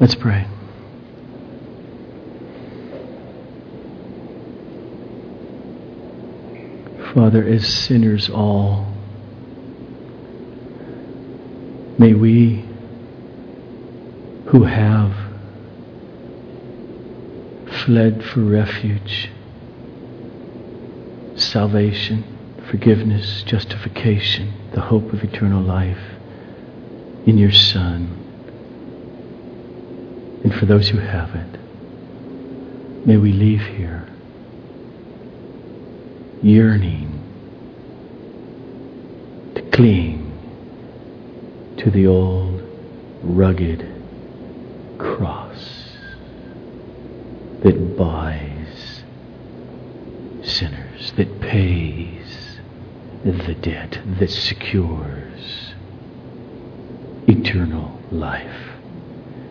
Let's pray. Father, as sinners all, may we who have fled for refuge, salvation, forgiveness, justification, the hope of eternal life in your Son. For those who haven't, may we leave here yearning to cling to the old rugged cross that buys sinners, that pays the debt, that secures eternal life,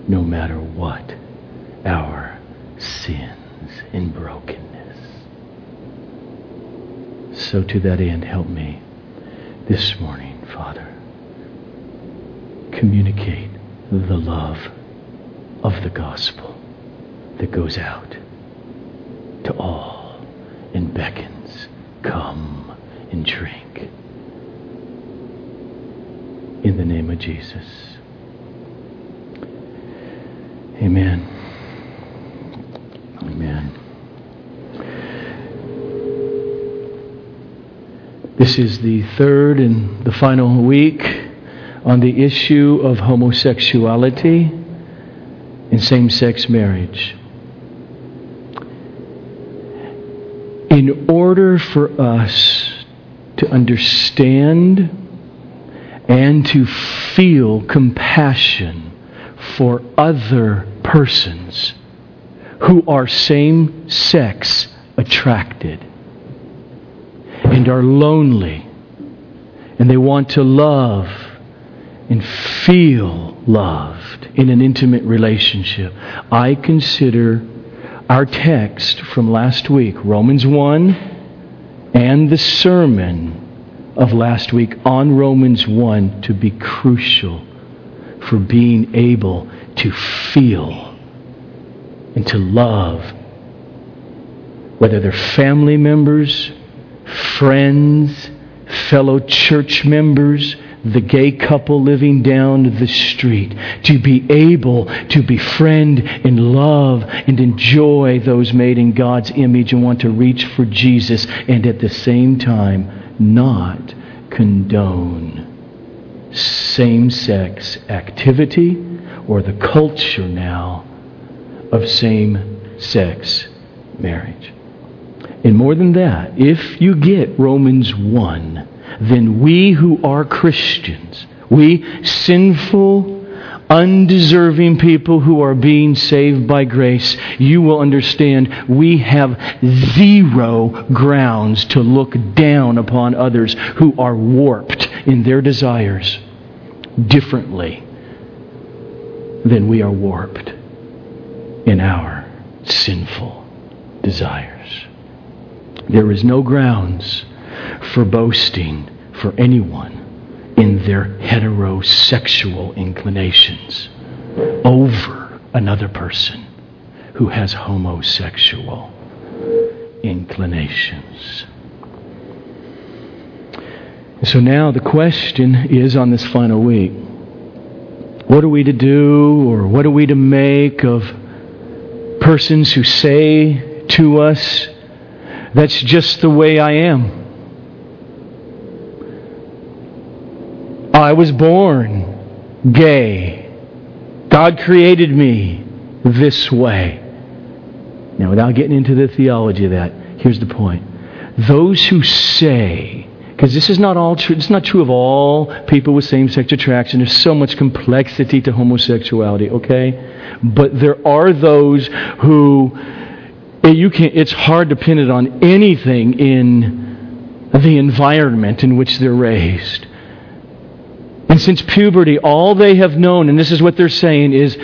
no matter what our sins and brokenness. So, to that end, help me this morning, Father, communicate the love of the gospel that goes out to all and beckons, Come and drink. In the name of Jesus. Amen. Amen. This is the third and the final week on the issue of homosexuality and same sex marriage. In order for us to understand and to feel compassion for other persons who are same sex attracted and are lonely and they want to love and feel loved in an intimate relationship. I consider our text from last week, Romans 1, and the sermon of last week on Romans 1 to be crucial for being able to feel and to love, whether they're family members, friends, fellow church members, the gay couple living down the street, to be able to befriend and love and enjoy those made in God's image and want to reach for Jesus and at the same time not condone same sex activity or the culture now of same sex marriage. And more than that, if you get Romans 1, then we who are Christians, we sinful, undeserving people who are being saved by grace, you will understand we have zero grounds to look down upon others who are warped in their desires differently than we are warped in our sinful desires. There is no grounds for boasting for anyone in their heterosexual inclinations over another person who has homosexual inclinations. So now the question is on this final week what are we to do or what are we to make of persons who say to us, that's just the way I am? I was born gay. God created me this way. Now, without getting into the theology of that, here's the point. Those who say, because this is not all true, it's not true of all people with same sex attraction. There's so much complexity to homosexuality, okay? But there are those who you can it's hard to pin it on anything in the environment in which they're raised. And since puberty, all they have known, and this is what they're saying, is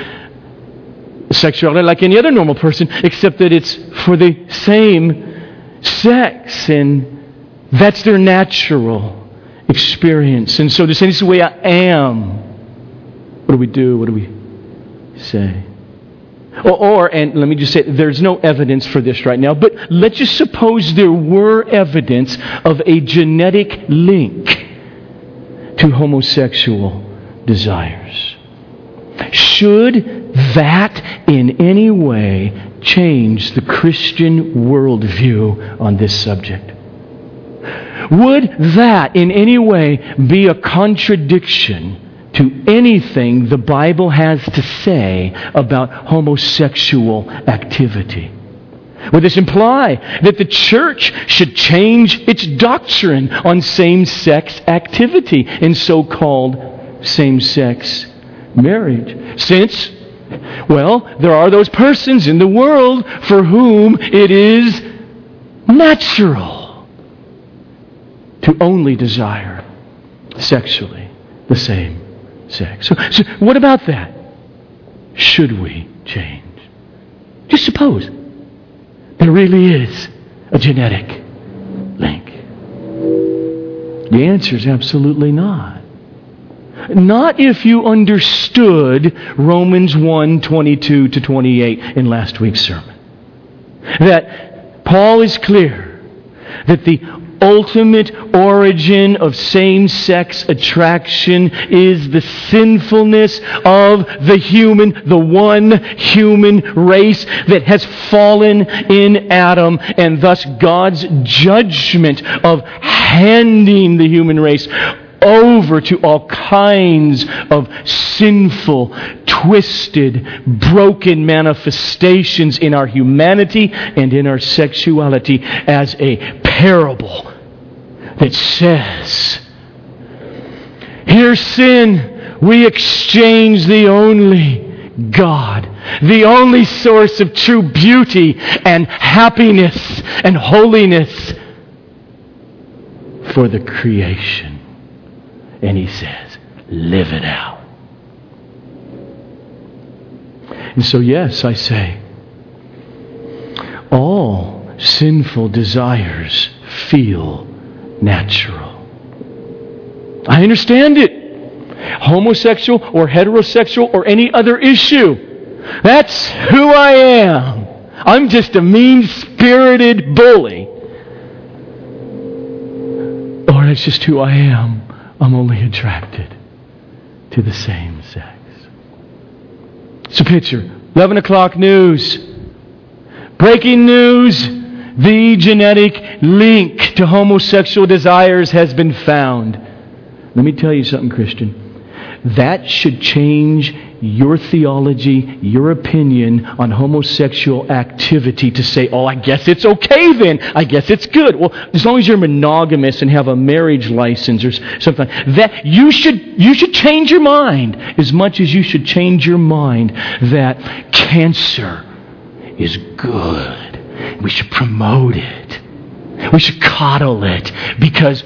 sexuality like any other normal person, except that it's for the same sex. And that's their natural experience. And so they're saying, this is the way I am. What do we do? What do we say? Or, or, and let me just say, there's no evidence for this right now, but let's just suppose there were evidence of a genetic link to homosexual desires. Should that in any way change the Christian worldview on this subject? Would that in any way be a contradiction to anything the Bible has to say about homosexual activity? Would this imply that the church should change its doctrine on same sex activity and so called same sex marriage? Since, well, there are those persons in the world for whom it is natural to only desire sexually the same sex. So, so what about that? Should we change? Just suppose there really is a genetic link. The answer is absolutely not. Not if you understood Romans 1 22 to 28 in last week's sermon. That Paul is clear that the ultimate origin of same sex attraction is the sinfulness of the human, the one human race that has fallen in Adam, and thus God's judgment of handing the human race over to all kinds of sinful, twisted, broken manifestations in our humanity and in our sexuality as a parable that says, Here, sin, we exchange the only God, the only source of true beauty and happiness and holiness for the creation. And he says, live it out. And so, yes, I say, all sinful desires feel natural. I understand it. Homosexual or heterosexual or any other issue. That's who I am. I'm just a mean spirited bully. Or it's just who I am. I'm only attracted to the same sex. So picture 11 o'clock news. Breaking news the genetic link to homosexual desires has been found. Let me tell you something, Christian. That should change your theology, your opinion on homosexual activity to say, oh, I guess it's okay then. I guess it's good. Well, as long as you're monogamous and have a marriage license or something, that you should, you should change your mind as much as you should change your mind that cancer is good. We should promote it. We should coddle it because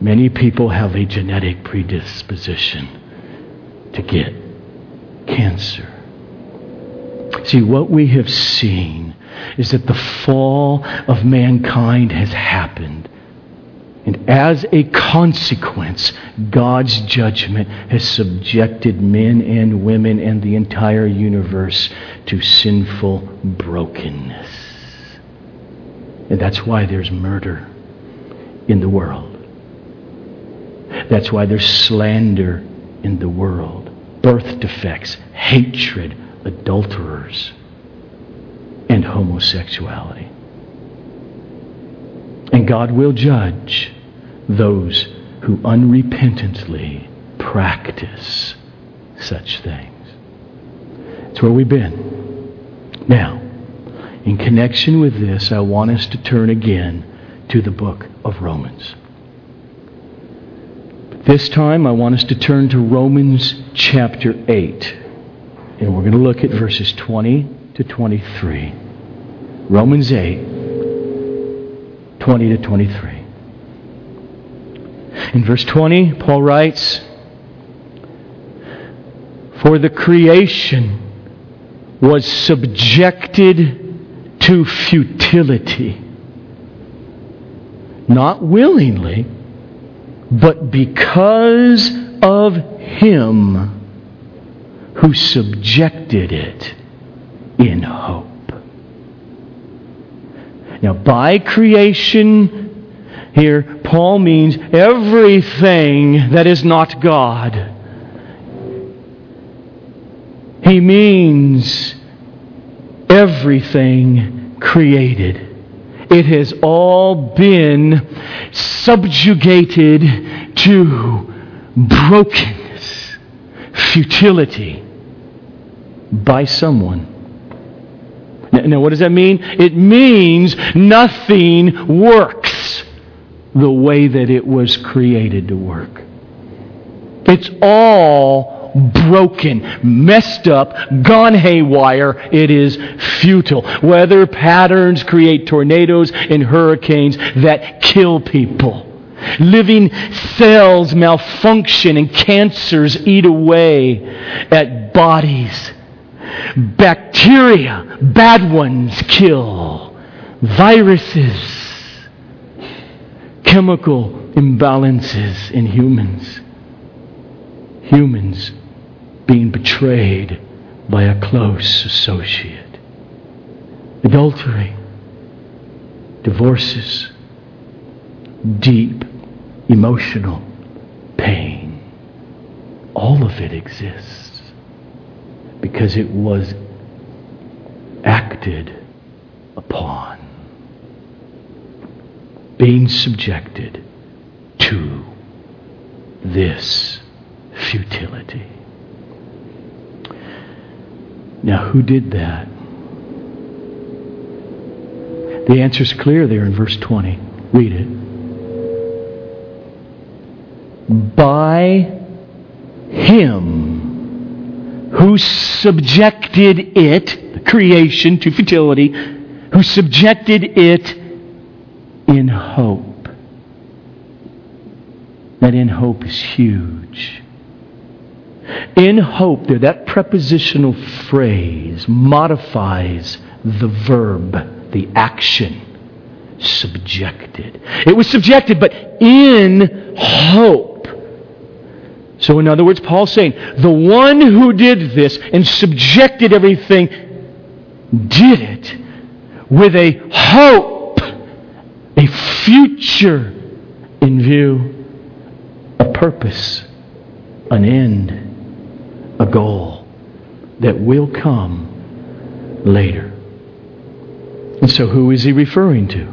many people have a genetic predisposition to get cancer. See, what we have seen is that the fall of mankind has happened. And as a consequence, God's judgment has subjected men and women and the entire universe to sinful brokenness. And that's why there's murder in the world. That's why there's slander in the world, birth defects, hatred, adulterers, and homosexuality. And God will judge those who unrepentantly practice such things. It's where we've been. Now, in connection with this, I want us to turn again to the book of Romans. This time, I want us to turn to Romans chapter 8. And we're going to look at verses 20 to 23. Romans 8, 20 to 23. In verse 20, Paul writes, For the creation was subjected to futility. Not willingly, but because of Him who subjected it in hope. Now, by creation, here, Paul means everything that is not God. He means everything created. It has all been subjugated to brokenness, futility by someone. Now, what does that mean? It means nothing works the way that it was created to work. It's all broken, messed up, gone haywire. It is futile. Weather patterns create tornadoes and hurricanes that kill people. Living cells malfunction and cancers eat away at bodies. Bacteria, bad ones, kill. Viruses, chemical imbalances in humans. Humans being betrayed by a close associate. Adultery, divorces, deep emotional pain. All of it exists because it was acted upon, being subjected to this futility. Now, who did that? The answer is clear there in verse 20. Read it. By him who subjected it, the creation, to futility, who subjected it in hope. That in hope is huge. In hope, there, that prepositional phrase modifies the verb, the action. Subjected. It was subjected, but in hope. So, in other words, Paul's saying, the one who did this and subjected everything did it with a hope, a future in view, a purpose, an end a goal that will come later. And so, who is he referring to?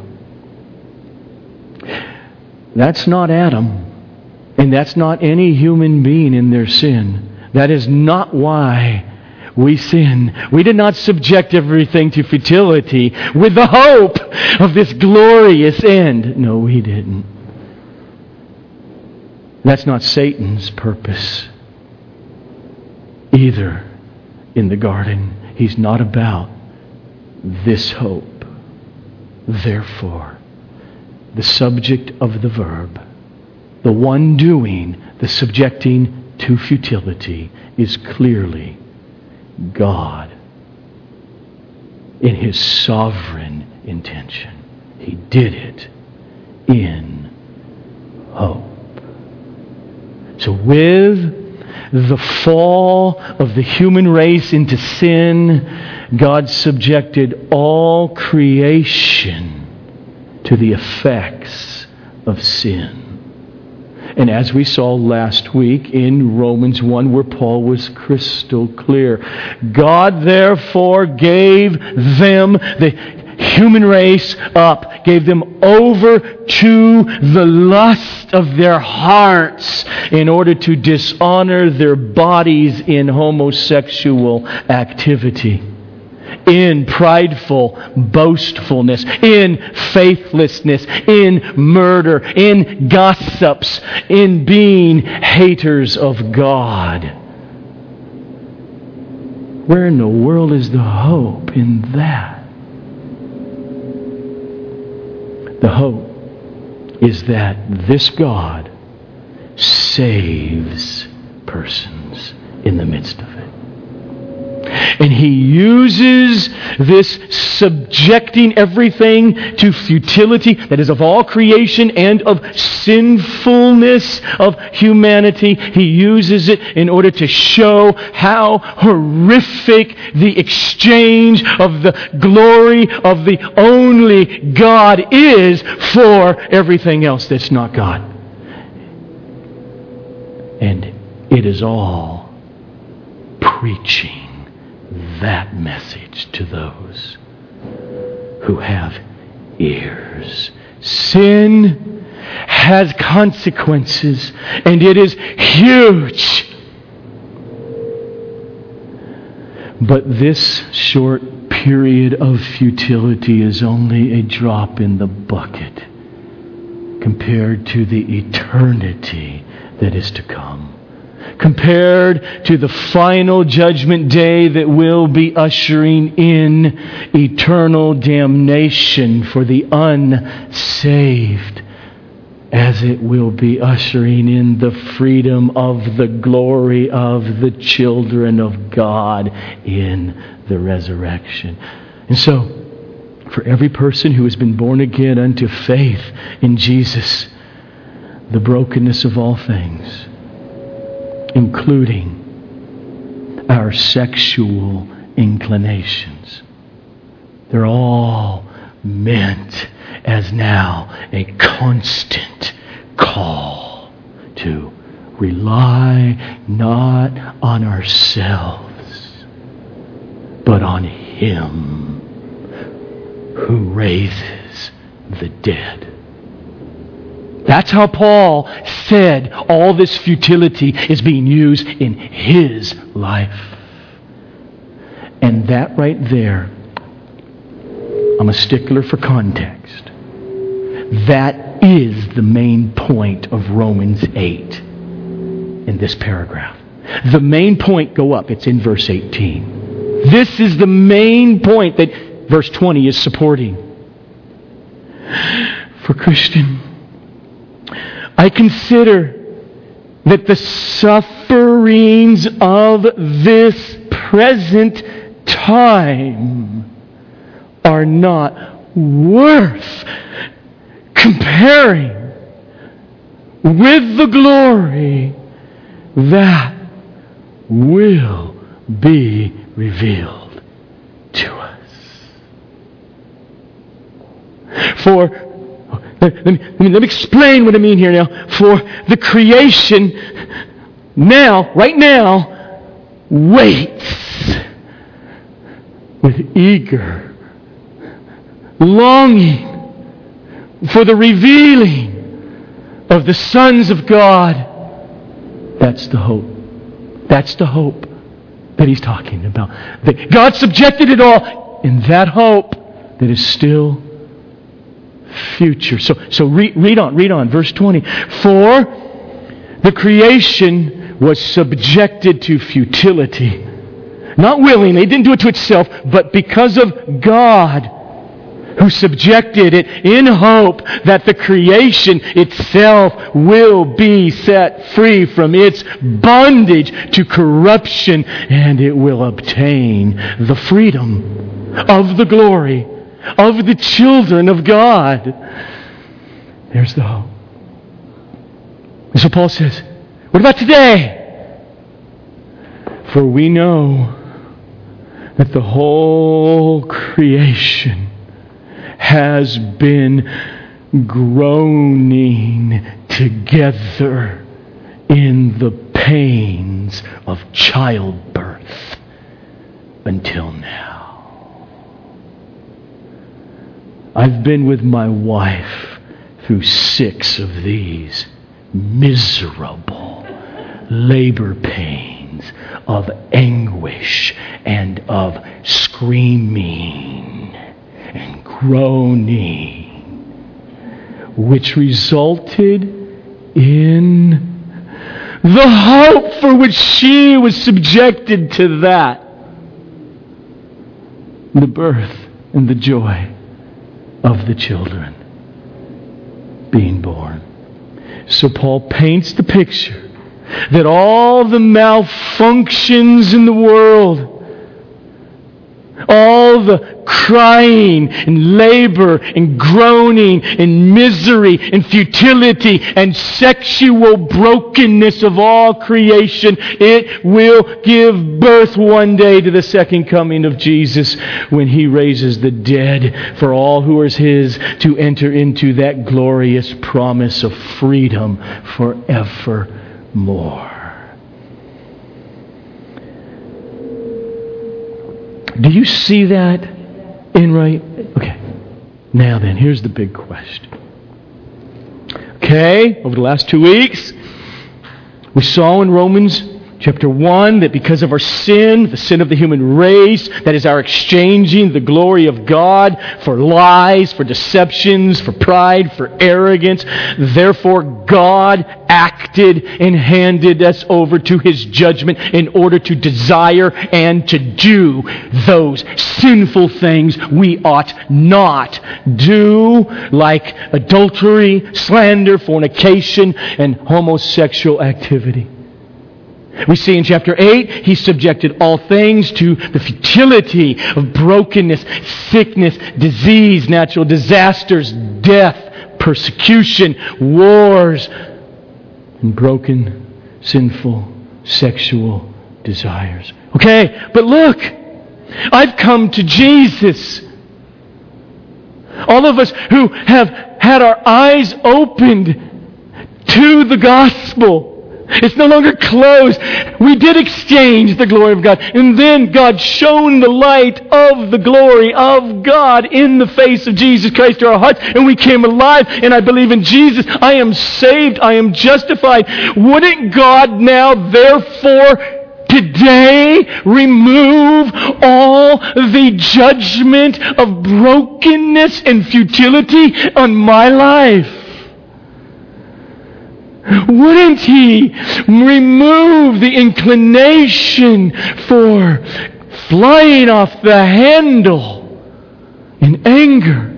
That's not Adam, and that's not any human being in their sin. That is not why we sin. We did not subject everything to futility with the hope of this glorious end. No, we didn't. That's not Satan's purpose either in the garden. He's not about this hope. Therefore, the subject of the verb, the one doing the subjecting to futility, is clearly God in his sovereign intention. He did it in hope. So, with the fall of the human race into sin, God subjected all creation to the effects of sin. And as we saw last week in Romans 1, where Paul was crystal clear, God therefore gave them, the human race up, gave them over to the lust of their hearts in order to dishonor their bodies in homosexual activity, in prideful boastfulness, in faithlessness, in murder, in gossips, in being haters of God. Where in the world is the hope in that? The hope is that this God saves persons in the midst of. And he uses this subjecting everything to futility that is of all creation and of sinfulness of humanity. He uses it in order to show how horrific the exchange of the glory of the only God is for everything else that's not God. And it is all preaching that message to those who have ears. Sin has consequences, and it is huge. But this short period of futility is only a drop in the bucket compared to the eternity that is to come compared to the final judgment day that will be ushering in eternal damnation for the unsaved, as it will be ushering in the freedom of the glory of the children of God in the resurrection. And so, for every person who has been born again unto faith in Jesus, the brokenness of all things including our sexual inclinations. They're all meant as now a constant call to rely not on ourselves, but on Him who raises the dead. That's how Paul said all this futility is being used in his life. And that right there, I'm a stickler for context. That is the main point of Romans 8 in this paragraph. The main point, go up, it's in verse 18. This is the main point that verse 20 is supporting. For Christian, I consider that the sufferings of this present time are not worth comparing with the glory that will be revealed to us. For let me, let me, let me explain what I mean here now. For the creation now, right now, waits with eager longing for the revealing of the sons of God. That's the hope. That's the hope that he's talking about. That God subjected it all in that hope that is still future. So, so read, read on, read on. Verse 20. For the creation was subjected to futility. Not willingly, it didn't do it to itself, but because of God who subjected it in hope that the creation itself will be set free from its bondage to corruption and it will obtain the freedom of the glory of the children of God. There's the hope. And so Paul says, What about today? For we know that the whole creation has been groaning together in the pains of childbirth until now. I've been with my wife through six of these miserable labor pains of anguish and of screaming and groaning, which resulted in the hope for which she was subjected to that. The birth and the joy of the children being born. So Paul paints the picture that all the malfunctions in the world all the crying and labor and groaning and misery and futility and sexual brokenness of all creation, it will give birth one day to the second coming of Jesus when he raises the dead for all who are his to enter into that glorious promise of freedom forevermore. Do you see that in right? Okay. Now then, here's the big question. Okay, over the last two weeks, we saw in Romans chapter 1 that because of our sin, the sin of the human race, that is our exchanging the glory of God for lies, for deceptions, for pride, for arrogance, therefore God acted and handed us over to his judgment in order to desire and to do those sinful things we ought not do, like adultery, slander, fornication, and homosexual activity. We see in chapter 8, he subjected all things to the futility of brokenness, sickness, disease, natural disasters, death, persecution, wars, and broken, sinful, sexual desires. Okay, but look, I've come to Jesus. All of us who have had our eyes opened to the gospel it's no longer closed. We did exchange the glory of God. And then God shone the light of the glory of God in the face of Jesus Christ to our hearts. And we came alive. And I believe in Jesus. I am saved. I am justified. Wouldn't God now, therefore, today remove all the judgment of brokenness and futility on my life? Wouldn't he remove the inclination for flying off the handle in anger?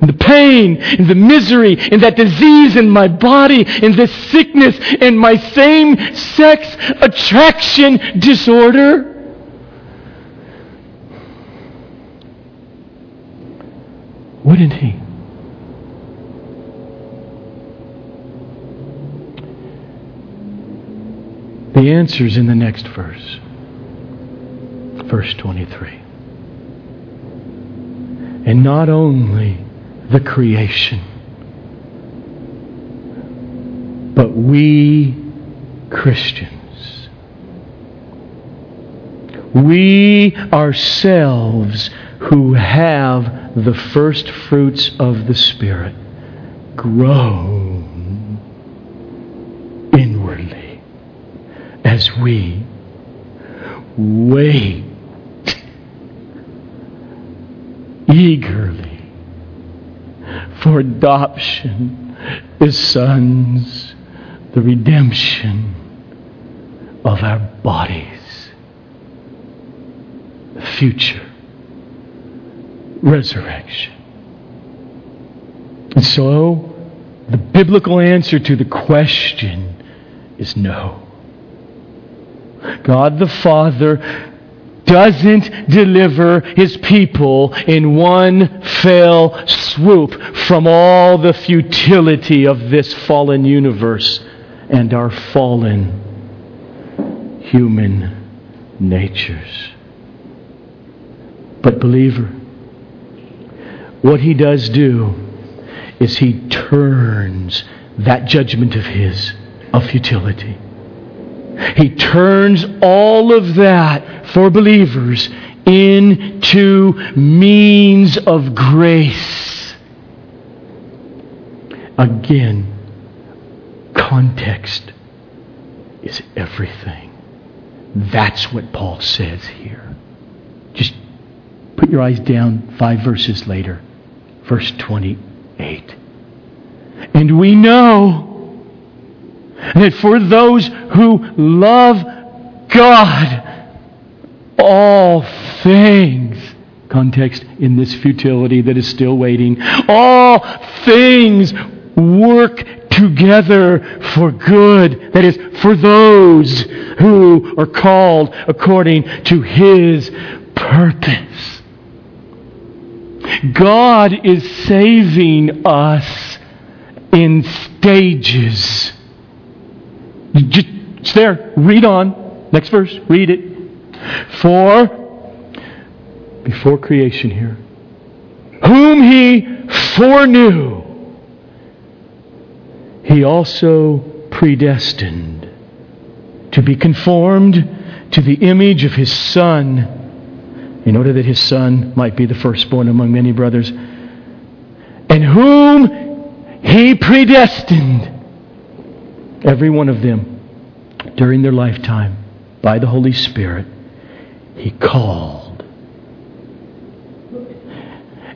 And the pain and the misery and that disease in my body and this sickness and my same sex attraction disorder? Wouldn't he? The answer is in the next verse, verse 23. And not only the creation, but we Christians, we ourselves who have the first fruits of the Spirit grow as we wait eagerly for adoption as sons, the redemption of our bodies, the future resurrection. And so, the biblical answer to the question is no. God the Father doesn't deliver his people in one fell swoop from all the futility of this fallen universe and our fallen human natures. But, believer, what he does do is he turns that judgment of his of futility he turns all of that for believers into means of grace. Again, context is everything. That's what Paul says here. Just put your eyes down five verses later, verse 28. And we know that for those who love God, all things, context in this futility that is still waiting, all things work together for good. That is, for those who are called according to His purpose. God is saving us in stages. Just, it's there. Read on. Next verse. Read it. For, before creation here, whom he foreknew, he also predestined to be conformed to the image of his Son, in order that his Son might be the firstborn among many brothers, and whom he predestined, every one of them, during their lifetime, by the Holy Spirit, he called.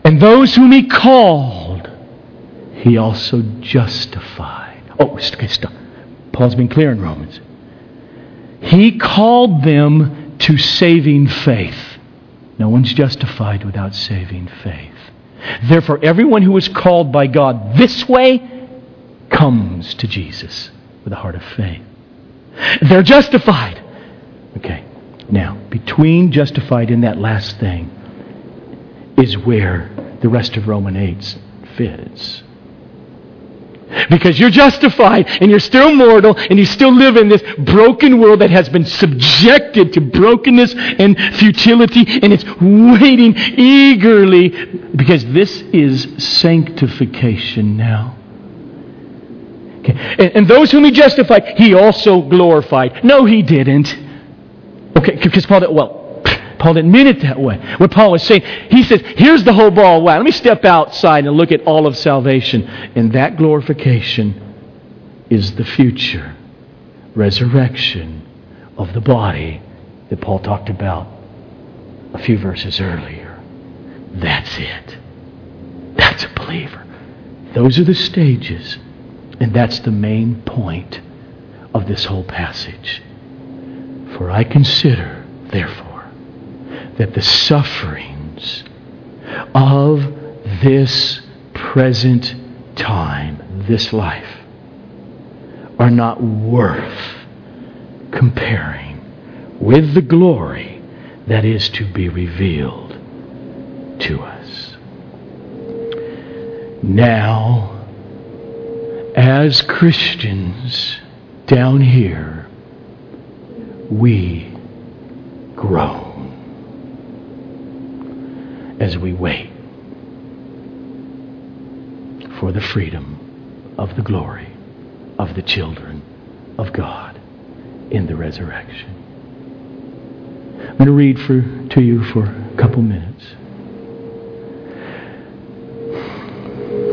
And those whom he called, he also justified. Oh, okay, stop. Paul's been clear in Romans. He called them to saving faith. No one's justified without saving faith. Therefore, everyone who is called by God this way comes to Jesus with a heart of faith. They're justified. Okay, now, between justified and that last thing is where the rest of Roman 8 fits. Because you're justified and you're still mortal and you still live in this broken world that has been subjected to brokenness and futility and it's waiting eagerly because this is sanctification now. Okay. And, those whom he justified, he also glorified. No, he didn't. Okay, because Paul, did, well, Paul didn't mean it that way. What Paul was saying, he says, here's the whole ball Wow, Let me step outside and look at all of salvation. And that glorification is the future resurrection of the body that Paul talked about a few verses earlier. That's it. That's a believer. Those are the stages. And that's the main point of this whole passage. For I consider, therefore, that the sufferings of this present time, this life, are not worth comparing with the glory that is to be revealed to us. Now, as Christians down here, we groan as we wait for the freedom of the glory of the children of God in the resurrection. I'm going to read for, to you for a couple minutes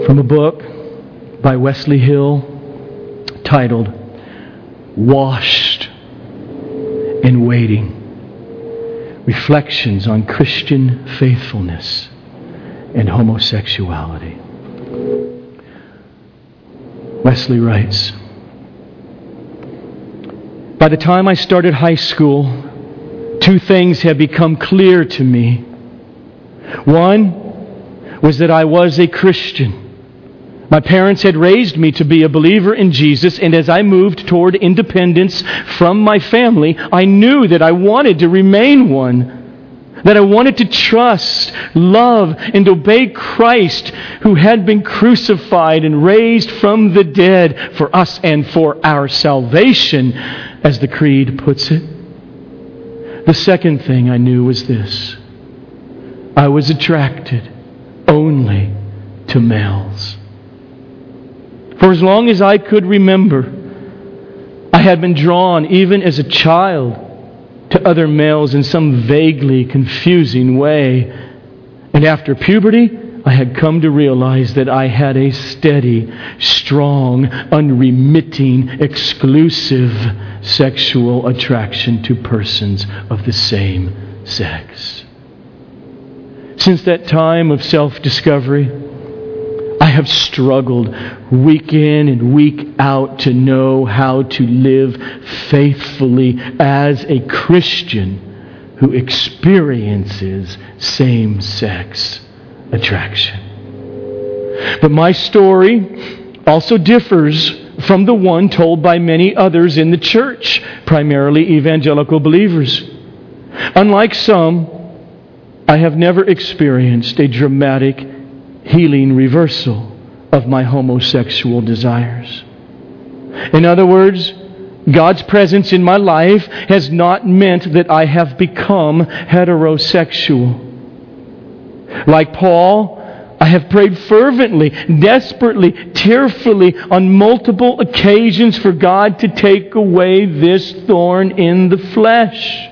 from a book by Wesley Hill titled Washed and Waiting reflections on Christian faithfulness and homosexuality. Wesley writes By the time I started high school, two things had become clear to me. One was that I was a Christian. My parents had raised me to be a believer in Jesus, and as I moved toward independence from my family, I knew that I wanted to remain one. That I wanted to trust, love, and obey Christ who had been crucified and raised from the dead for us and for our salvation, as the Creed puts it. The second thing I knew was this I was attracted only to males. For as long as I could remember, I had been drawn, even as a child, to other males in some vaguely confusing way. And after puberty, I had come to realize that I had a steady, strong, unremitting, exclusive sexual attraction to persons of the same sex. Since that time of self discovery, have struggled week in and week out to know how to live faithfully as a Christian who experiences same sex attraction. But my story also differs from the one told by many others in the church, primarily evangelical believers. Unlike some, I have never experienced a dramatic healing reversal of my homosexual desires. In other words, God's presence in my life has not meant that I have become heterosexual. Like Paul, I have prayed fervently, desperately, tearfully on multiple occasions for God to take away this thorn in the flesh.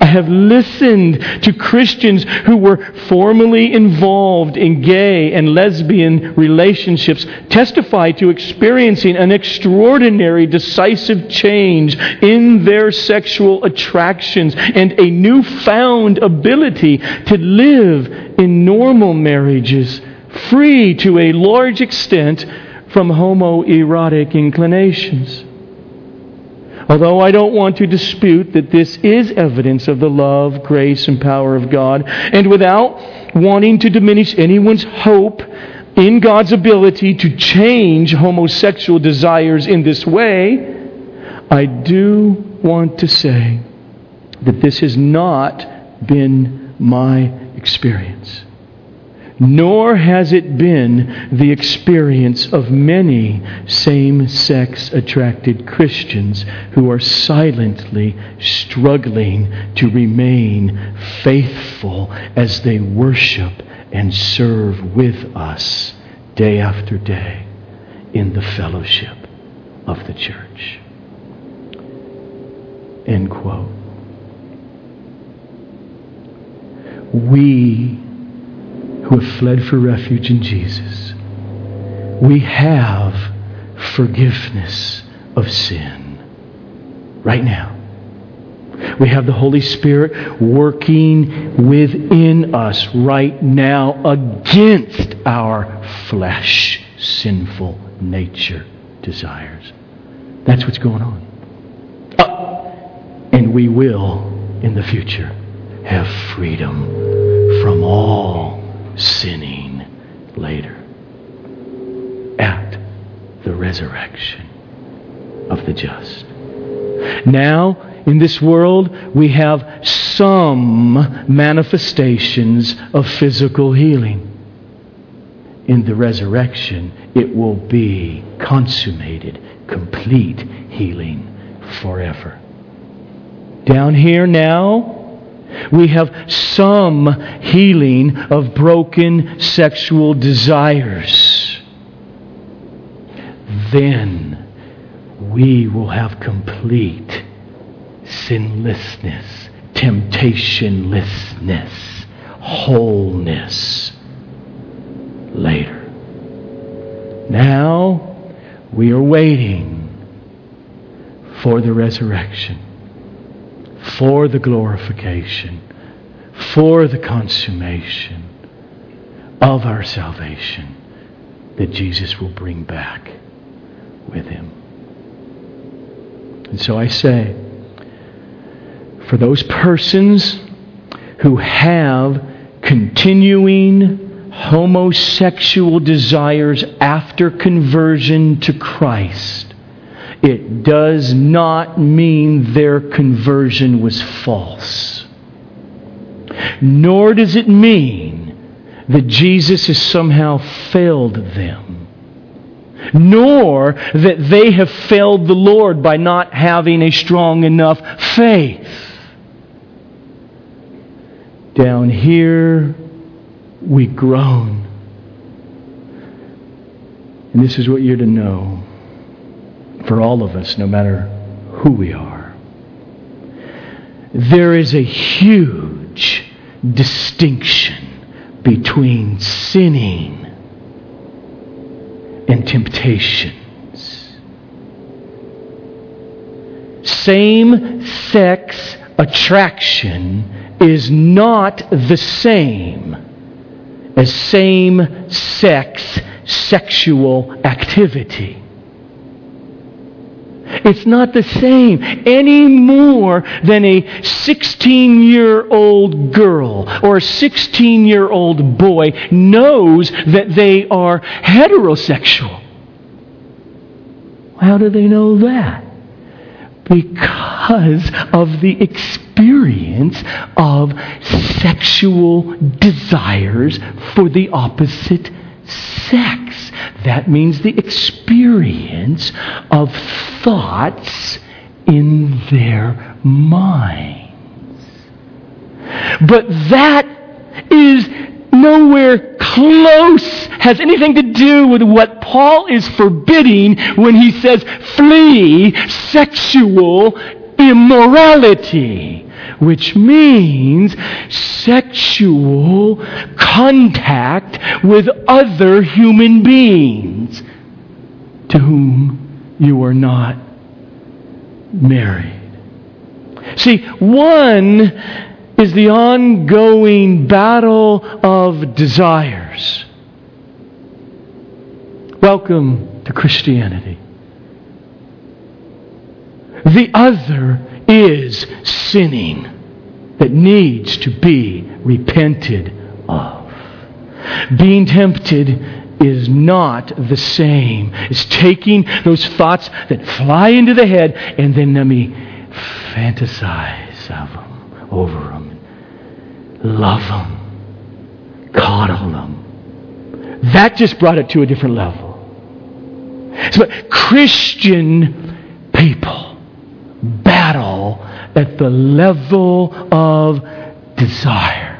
I have listened to Christians who were formerly involved in gay and lesbian relationships testify to experiencing an extraordinary decisive change in their sexual attractions and a newfound ability to live in normal marriages, free to a large extent from homoerotic inclinations. Although I don't want to dispute that this is evidence of the love, grace, and power of God, and without wanting to diminish anyone's hope in God's ability to change homosexual desires in this way, I do want to say that this has not been my experience nor has it been the experience of many same sex attracted Christians who are silently struggling to remain faithful as they worship and serve with us day after day in the fellowship of the church. End quote. We who have fled for refuge in Jesus, we have forgiveness of sin right now. We have the Holy Spirit working within us right now against our flesh, sinful nature desires. That's what's going on. Uh, and we will, in the future, have freedom from all sinning later at the resurrection of the just. Now, in this world, we have some manifestations of physical healing. In the resurrection, it will be consummated, complete healing forever. Down here now, we have some healing of broken sexual desires. Then we will have complete sinlessness, temptationlessness, wholeness later. Now we are waiting for the resurrection for the glorification, for the consummation of our salvation that Jesus will bring back with him. And so I say, for those persons who have continuing homosexual desires after conversion to Christ, it does not mean their conversion was false. Nor does it mean that Jesus has somehow failed them. Nor that they have failed the Lord by not having a strong enough faith. Down here, we groan. And this is what you're to know for all of us, no matter who we are. There is a huge distinction between sinning and temptations. Same sex attraction is not the same as same sex sexual activity. It's not the same any more than a 16 year old girl or a 16 year old boy knows that they are heterosexual. How do they know that? because of the experience of sexual desires for the opposite sex. That means the experience of thoughts in their minds. But that is nowhere close, has anything to do with what Paul is forbidding when he says, flee sexual immorality, which means sexual contact with other human beings to whom you are not married. See, one is the ongoing battle of desires. Welcome to Christianity. The other is sinning that needs to be repented of. Being tempted is not the same as taking those thoughts that fly into the head and then let me fantasize of them, over them, love them, coddle them. That just brought it to a different level. So, Christian people at the level of desire.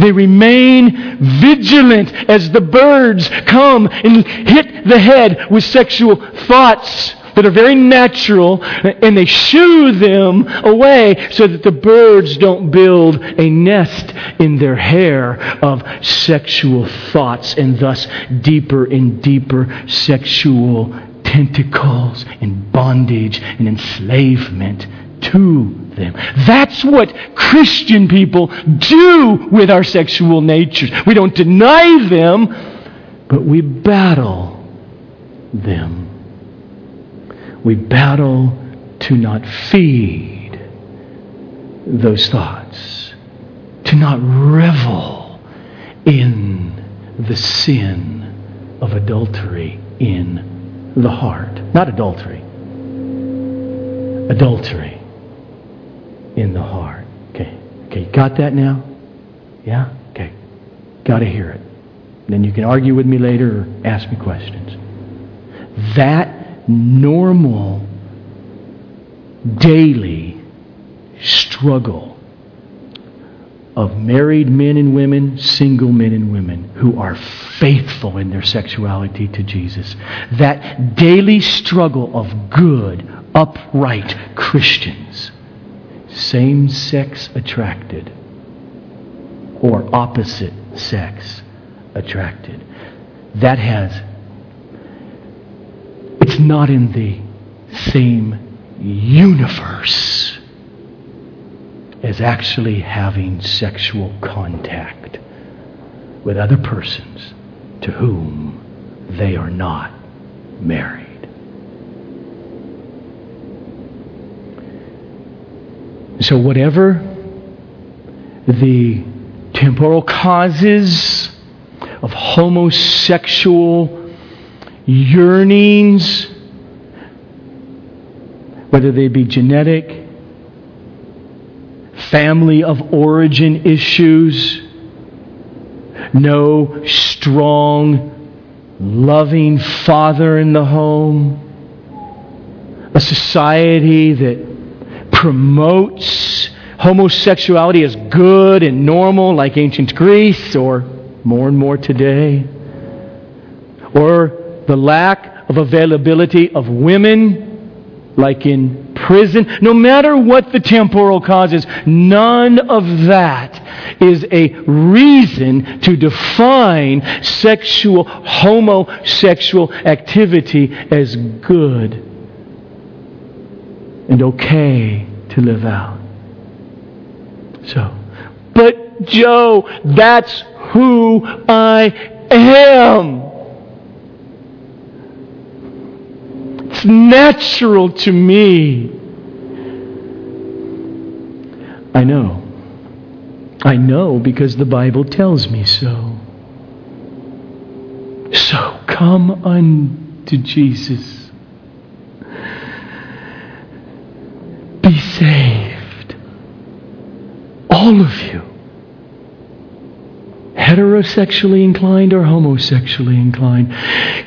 They remain vigilant as the birds come and hit the head with sexual thoughts that are very natural, and they shoo them away so that the birds don't build a nest in their hair of sexual thoughts and thus deeper and deeper sexual tentacles and bondage and enslavement to them. That's what Christian people do with our sexual natures. We don't deny them, but we battle them. We battle to not feed those thoughts, to not revel in the sin of adultery in the heart. Not adultery, adultery in the heart. Okay. Okay, got that now? Yeah? Okay. Got to hear it. Then you can argue with me later or ask me questions. That normal, daily struggle of married men and women, single men and women who are faithful in their sexuality to Jesus. That daily struggle of good, upright Christians same sex attracted or opposite sex attracted. That has, it's not in the same universe as actually having sexual contact with other persons to whom they are not married. So, whatever the temporal causes of homosexual yearnings, whether they be genetic, family of origin issues, no strong, loving father in the home, a society that promotes homosexuality as good and normal, like ancient Greece, or more and more today, or the lack of availability of women, like in prison. No matter what the temporal causes, none of that is a reason to define sexual, homosexual activity as good and okay to live out. So, but Joe, that's who I am. It's natural to me. I know. I know because the Bible tells me so. So come unto Jesus All of you. Heterosexually inclined or homosexually inclined.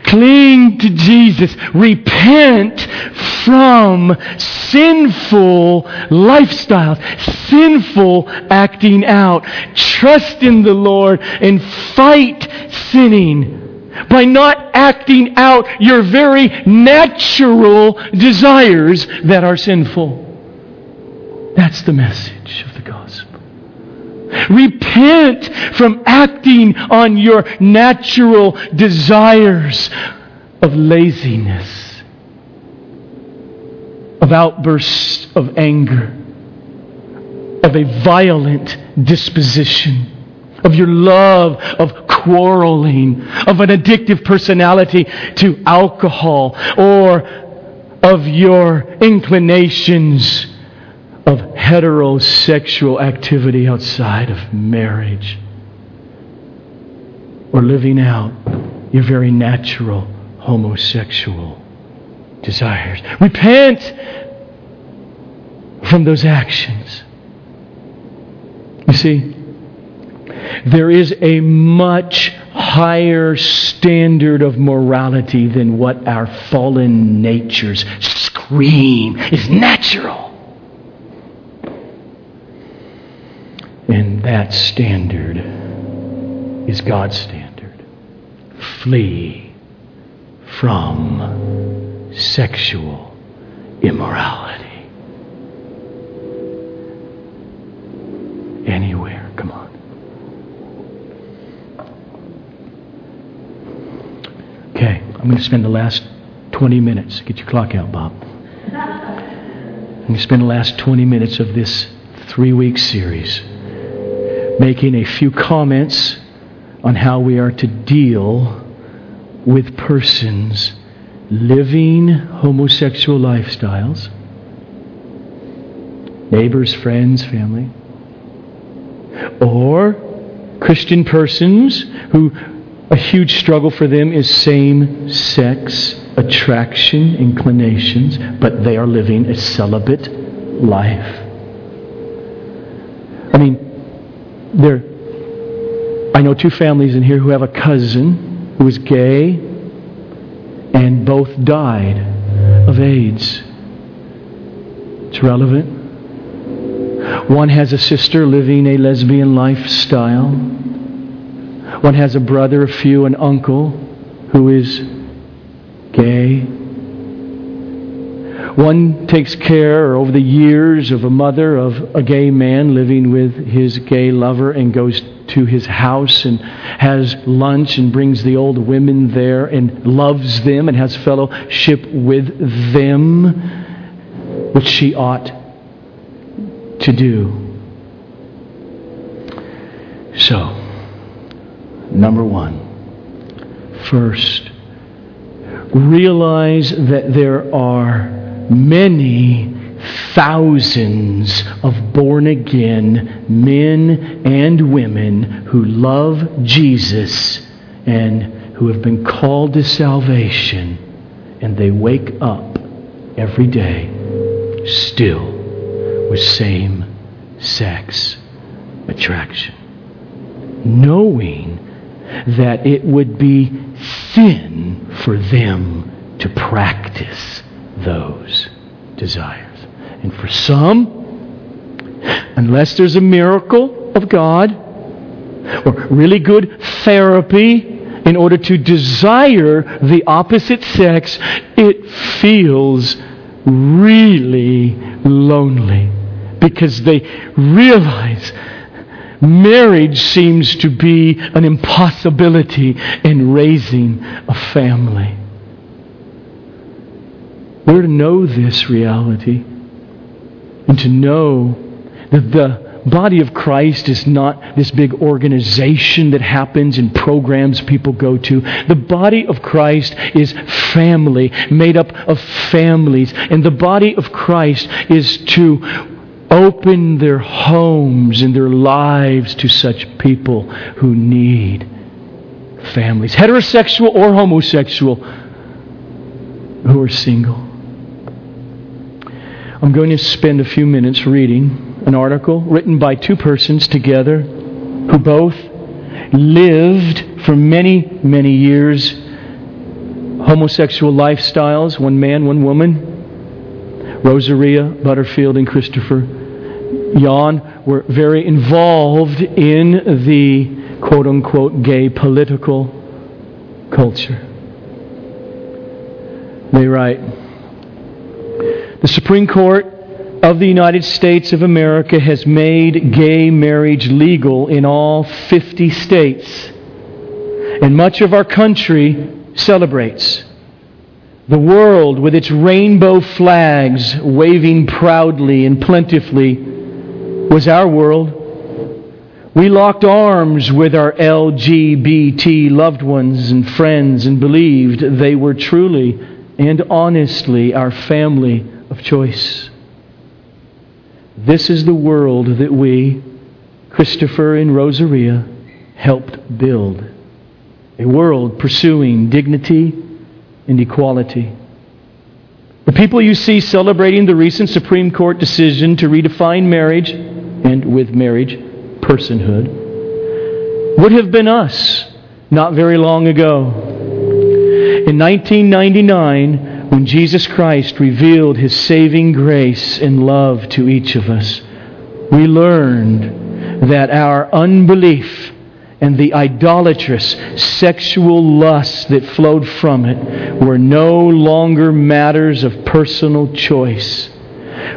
Cling to Jesus. Repent from sinful lifestyles, sinful acting out. Trust in the Lord and fight sinning by not acting out your very natural desires that are sinful. That's the message of the gospel. Repent from acting on your natural desires of laziness, of outbursts of anger, of a violent disposition, of your love of quarreling, of an addictive personality to alcohol, or of your inclinations of heterosexual activity outside of marriage, or living out your very natural homosexual desires. Repent from those actions. You see, there is a much higher standard of morality than what our fallen natures scream is natural. And that standard is God's standard. Flee from sexual immorality. Anywhere. Come on. Okay, I'm going to spend the last 20 minutes. Get your clock out, Bob. I'm going to spend the last 20 minutes of this three week series making a few comments on how we are to deal with persons living homosexual lifestyles, neighbors, friends, family, or Christian persons who a huge struggle for them is same sex attraction, inclinations, but they are living a celibate life. I mean, there. I know two families in here who have a cousin who is gay and both died of AIDS. It's relevant. One has a sister living a lesbian lifestyle. One has a brother, a few, an uncle who is gay. One takes care over the years of a mother of a gay man living with his gay lover and goes to his house and has lunch and brings the old women there and loves them and has fellowship with them, which she ought to do. So, number one, first, realize that there are many thousands of born again men and women who love Jesus and who have been called to salvation, and they wake up every day still with same sex attraction, knowing that it would be sin for them to practice those desires. And for some, unless there's a miracle of God or really good therapy in order to desire the opposite sex, it feels really lonely because they realize marriage seems to be an impossibility in raising a family. We're to know this reality and to know that the body of Christ is not this big organization that happens in programs people go to. The body of Christ is family, made up of families. And the body of Christ is to open their homes and their lives to such people who need families, heterosexual or homosexual, who are single. I'm going to spend a few minutes reading an article written by two persons together who both lived for many, many years homosexual lifestyles, one man, one woman. Rosaria, Butterfield, and Christopher Yuan were very involved in the quote unquote gay political culture. They write The Supreme Court of the United States of America has made gay marriage legal in all 50 states. And much of our country celebrates. The world, with its rainbow flags waving proudly and plentifully, was our world. We locked arms with our LGBT loved ones and friends and believed they were truly and honestly our family of choice. This is the world that we, Christopher and Rosaria, helped build. A world pursuing dignity and equality. The people you see celebrating the recent Supreme Court decision to redefine marriage, and with marriage, personhood, would have been us not very long ago. In 1999, when Jesus Christ revealed his saving grace and love to each of us, we learned that our unbelief and the idolatrous sexual lusts that flowed from it were no longer matters of personal choice.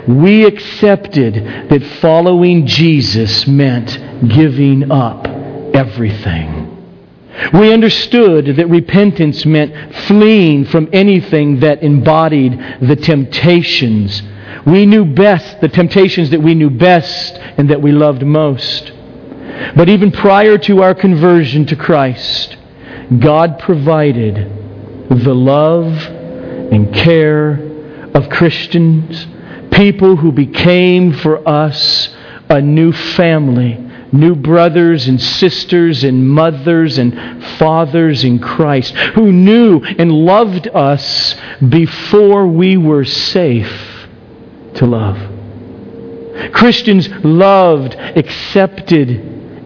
We accepted that following Jesus meant giving up everything. We understood that repentance meant fleeing from anything that embodied the temptations. We knew best the temptations that we knew best and that we loved most. But even prior to our conversion to Christ, God provided the love and care of Christians, people who became for us a new family, new brothers and sisters and mothers and fathers in Christ, who knew and loved us before we were safe to love. Christians loved, accepted,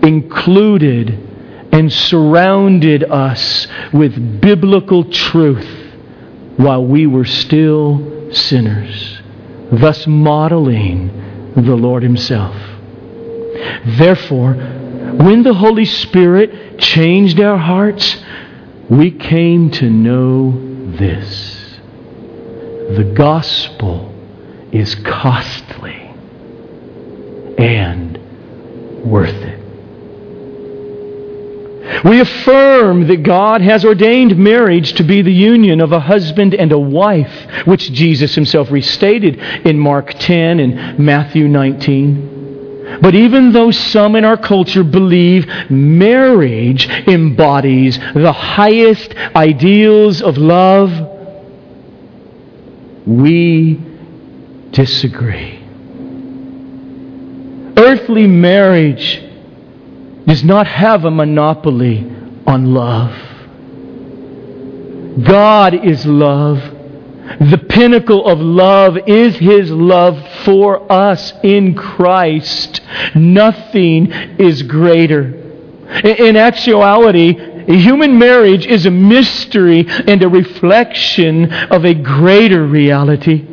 included and surrounded us with biblical truth while we were still sinners, thus modeling the Lord Himself. Therefore, when the Holy Spirit changed our hearts, we came to know this the gospel is costly and worth it. We affirm that God has ordained marriage to be the union of a husband and a wife, which Jesus himself restated in Mark 10 and Matthew 19. But even though some in our culture believe marriage embodies the highest ideals of love, we disagree. Earthly marriage does not have a monopoly on love. God is love. The pinnacle of love is His love for us in Christ. Nothing is greater. In actuality, human marriage is a mystery and a reflection of a greater reality.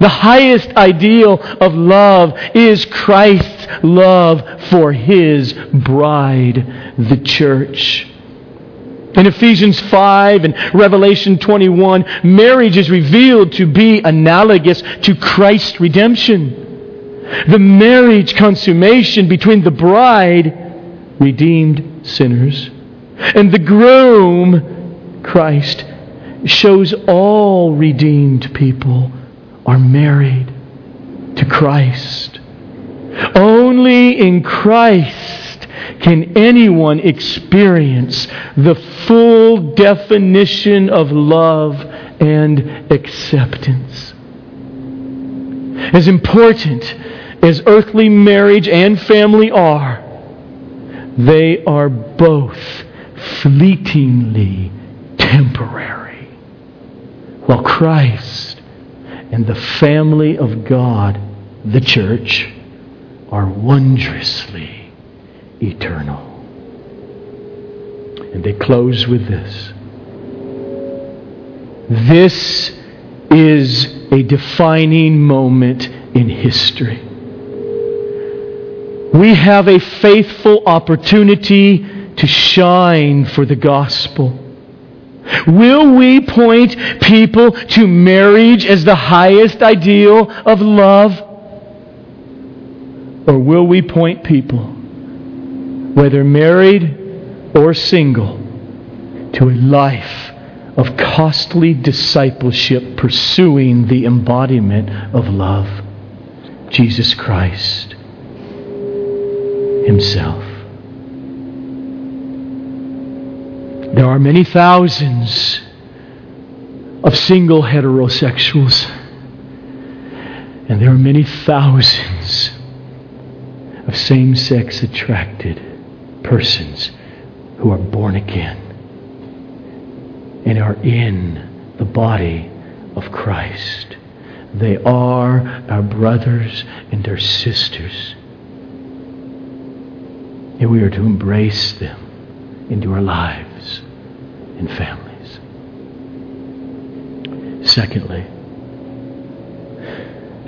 The highest ideal of love is Christ's love for his bride, the church. In Ephesians 5 and Revelation 21, marriage is revealed to be analogous to Christ's redemption. The marriage consummation between the bride, redeemed sinners, and the groom, Christ, shows all redeemed people are married to Christ. Only in Christ can anyone experience the full definition of love and acceptance. As important as earthly marriage and family are, they are both fleetingly temporary. While Christ and the family of God, the church, are wondrously eternal. And they close with this. This is a defining moment in history. We have a faithful opportunity to shine for the gospel. Will we point people to marriage as the highest ideal of love? Or will we point people, whether married or single, to a life of costly discipleship pursuing the embodiment of love? Jesus Christ Himself. There are many thousands of single heterosexuals, and there are many thousands of same sex attracted persons who are born again and are in the body of Christ. They are our brothers and our sisters. And we are to embrace them into our lives and families. Secondly,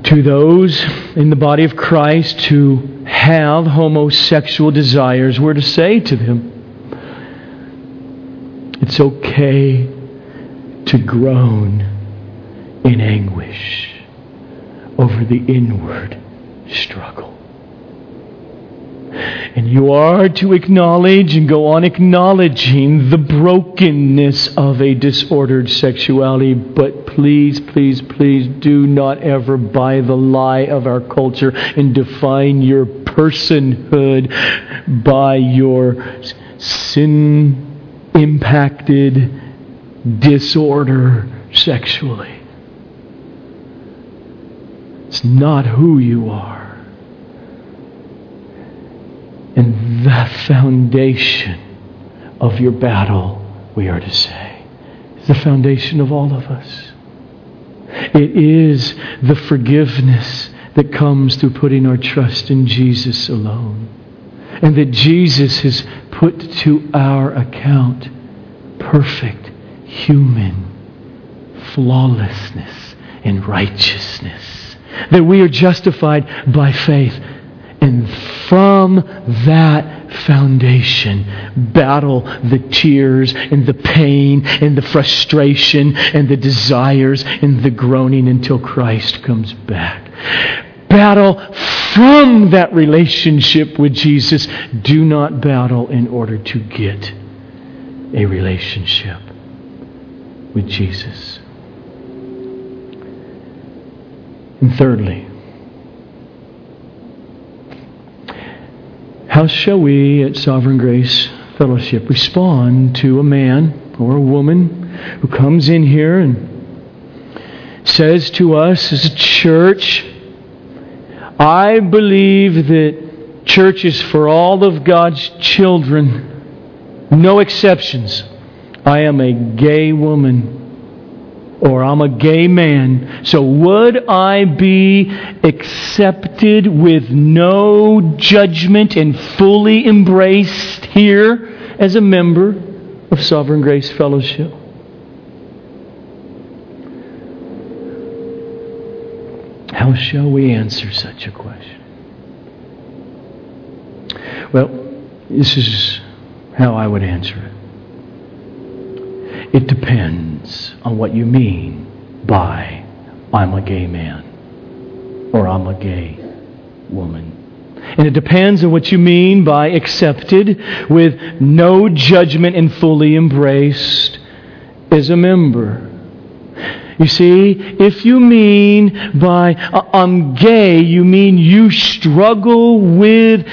to those in the body of Christ who have homosexual desires, we're to say to them, it's okay to groan in anguish over the inward struggle. And you are to acknowledge and go on acknowledging the brokenness of a disordered sexuality. But please, please, please do not ever buy the lie of our culture and define your personhood by your sin impacted disorder sexually. It's not who you are. And the foundation of your battle, we are to say, is the foundation of all of us. It is the forgiveness that comes through putting our trust in Jesus alone. And that Jesus has put to our account perfect human flawlessness and righteousness. That we are justified by faith and from that foundation, battle the tears and the pain and the frustration and the desires and the groaning until Christ comes back. Battle from that relationship with Jesus. Do not battle in order to get a relationship with Jesus. And thirdly, How shall we at Sovereign Grace Fellowship respond to a man or a woman who comes in here and says to us as a church, I believe that church is for all of God's children, no exceptions. I am a gay woman or I'm a gay man. So would I be accepted with no judgment and fully embraced here as a member of Sovereign Grace Fellowship? How shall we answer such a question? Well, this is how I would answer it. It depends on what you mean by I'm a gay man or I'm a gay woman. And it depends on what you mean by accepted with no judgment and fully embraced as a member. You see, if you mean by uh, I'm gay, you mean you struggle with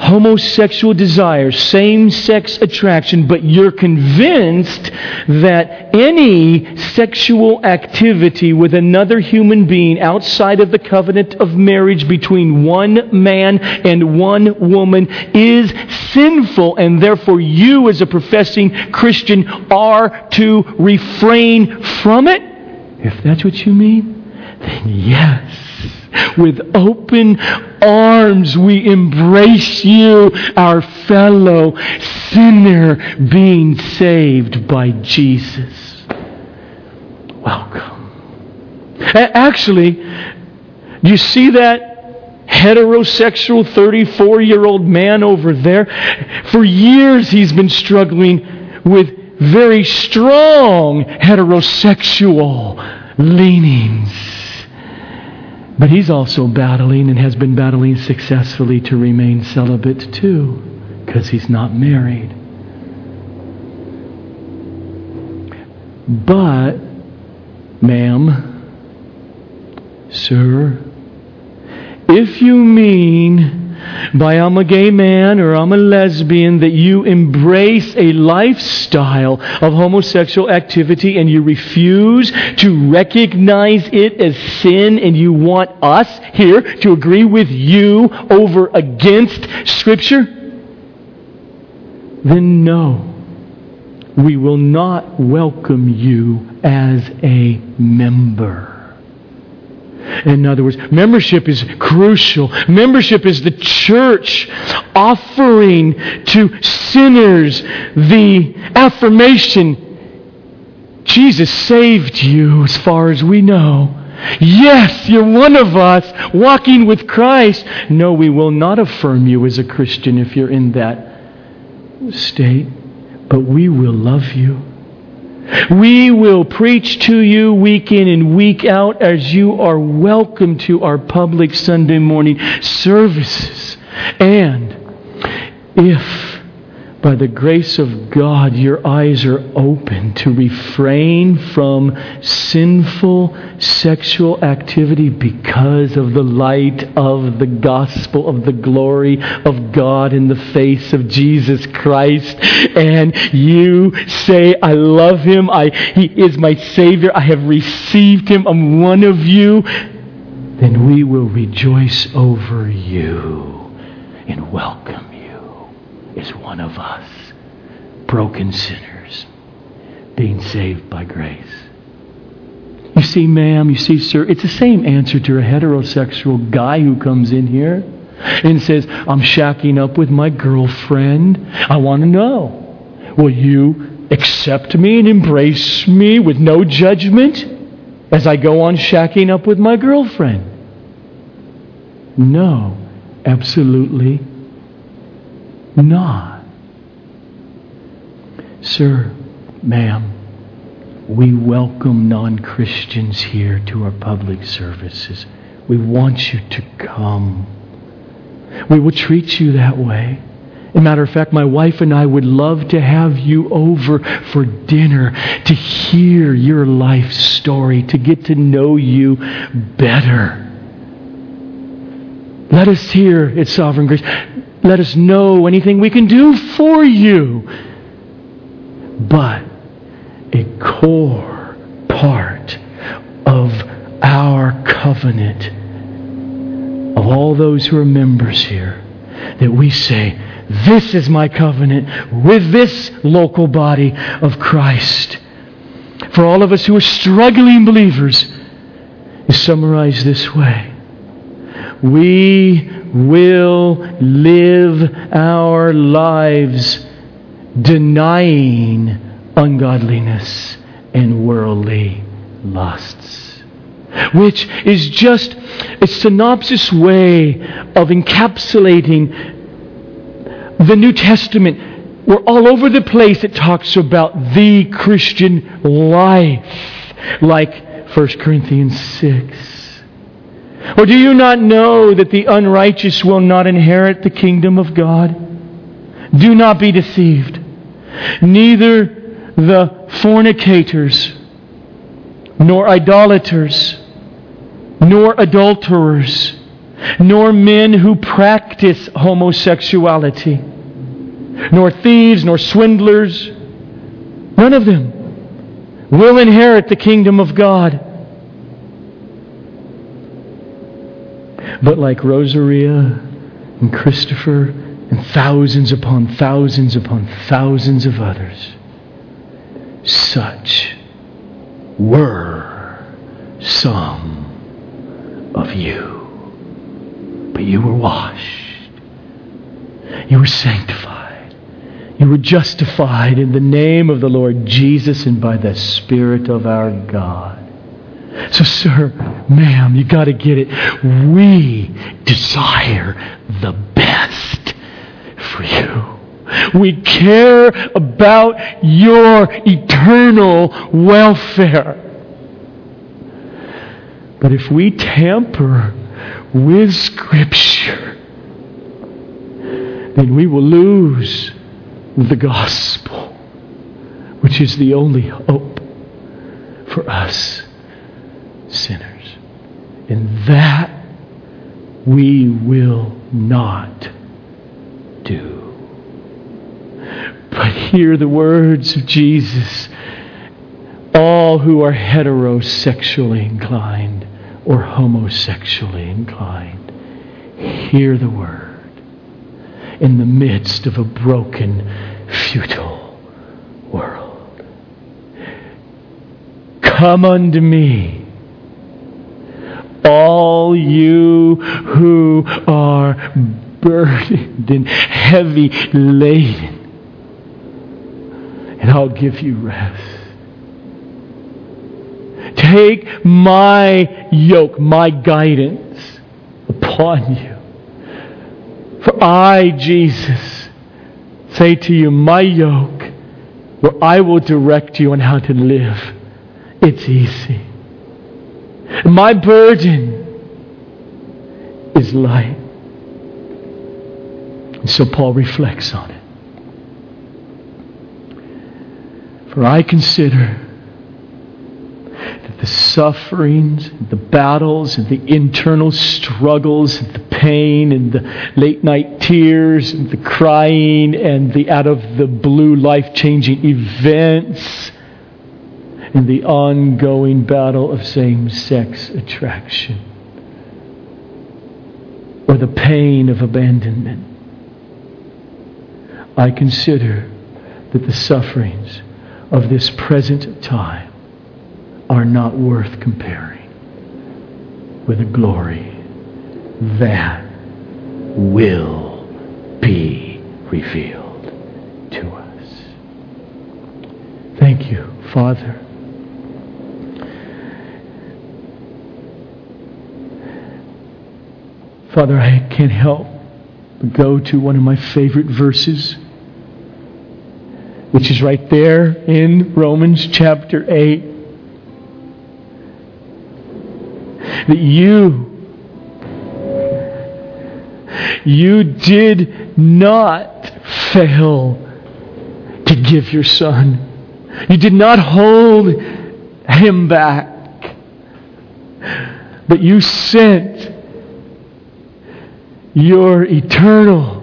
homosexual desires, same sex attraction, but you're convinced that any sexual activity with another human being outside of the covenant of marriage between one man and one woman is sinful, and therefore you, as a professing Christian, are to refrain from it? If that's what you mean, then yes With open arms, we embrace you, our fellow sinner, being saved by Jesus. Welcome. Actually, do you see that heterosexual 34 year old man over there? For years, he's been struggling with very strong heterosexual leanings. But he's also battling and has been battling successfully to remain celibate too, because he's not married. But, ma'am, sir, if you mean by I'm a gay man or I'm a lesbian that you embrace a lifestyle of homosexual activity and you refuse to recognize it as sin and you want us here to agree with you over against Scripture, then no. We will not welcome you as a member. In other words, membership is crucial. Membership is the church offering to sinners the affirmation Jesus saved you as far as we know. Yes, you're one of us walking with Christ. No, we will not affirm you as a Christian if you're in that state, but we will love you. We will preach to you week in and week out as you are welcome to our public Sunday morning services. And if by the grace of God, your eyes are open to refrain from sinful sexual activity because of the light of the gospel of the glory of God in the face of Jesus Christ. And you say, I love him. I, he is my Savior. I have received him. I'm one of you. Then we will rejoice over you and welcome is one of us, broken sinners, being saved by grace. You see, ma'am, you see, sir, it's the same answer to a heterosexual guy who comes in here and says, I'm shacking up with my girlfriend. I want to know, will you accept me and embrace me with no judgment as I go on shacking up with my girlfriend? No, absolutely not. Sir, ma'am, we welcome non Christians here to our public services. We want you to come. We will treat you that way. As matter of fact, my wife and I would love to have you over for dinner to hear your life story, to get to know you better. Let us hear it's sovereign grace let us know anything we can do for you. But a core part of our covenant, of all those who are members here, that we say, This is my covenant with this local body of Christ. For all of us who are struggling believers, is summarized this way. We will live our lives denying ungodliness and worldly lusts. Which is just a synopsis way of encapsulating the New Testament, We're all over the place it talks about the Christian life, like 1 Corinthians 6. Or do you not know that the unrighteous will not inherit the kingdom of God? Do not be deceived. Neither the fornicators, nor idolaters, nor adulterers, nor men who practice homosexuality, nor thieves, nor swindlers, none of them will inherit the kingdom of God. But like Rosaria and Christopher and thousands upon thousands upon thousands of others, such were some of you. but you were washed. You were sanctified. You were justified in the name of the Lord Jesus and by the Spirit of our God. So, sir, ma'am, you got to get it. We desire the best for you. We care about your eternal welfare. But if we tamper with Scripture, then we will lose the gospel, which is the only hope for us sinners. And that we will not do. But hear the words of Jesus. All who are heterosexually inclined or homosexually inclined, hear the word in the midst of a broken, futile world. Come unto me, all you who are burdened and heavy laden, and I'll give you rest. Take my yoke, my guidance upon you. For I, Jesus, say to you, my yoke, where I will direct you on how to live, it's easy. My burden is light. And so Paul reflects on it. For I consider that the sufferings, the battles, and the internal struggles, and the pain, and the late night tears, and the crying, and the out of the blue life changing events, and the ongoing battle of same sex attraction, or the pain of abandonment. I consider that the sufferings of this present time are not worth comparing with the glory that will be revealed to us. Thank you, Father. Father, I can't help but go to one of my favorite verses, which is right there in Romans chapter 8. that you you did not fail to give your son. You did not hold him back. But you sent your eternal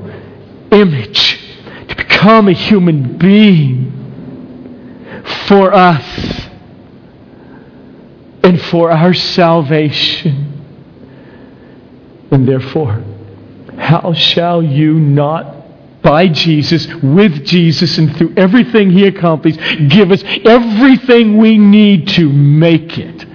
image to become a human being for us and for our salvation. And therefore, how shall you not, by Jesus, with Jesus, and through everything He accomplished, give us everything we need to make it?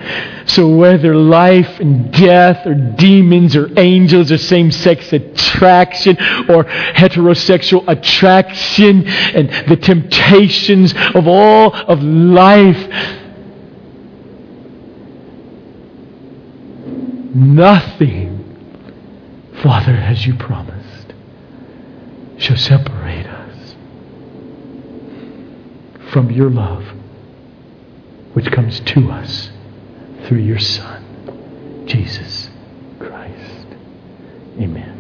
So, whether life and death, or demons, or angels, or same sex attraction, or heterosexual attraction, and the temptations of all of life, Nothing, Father, as you promised, shall separate us from your love, which comes to us through your Son, Jesus Christ. Amen.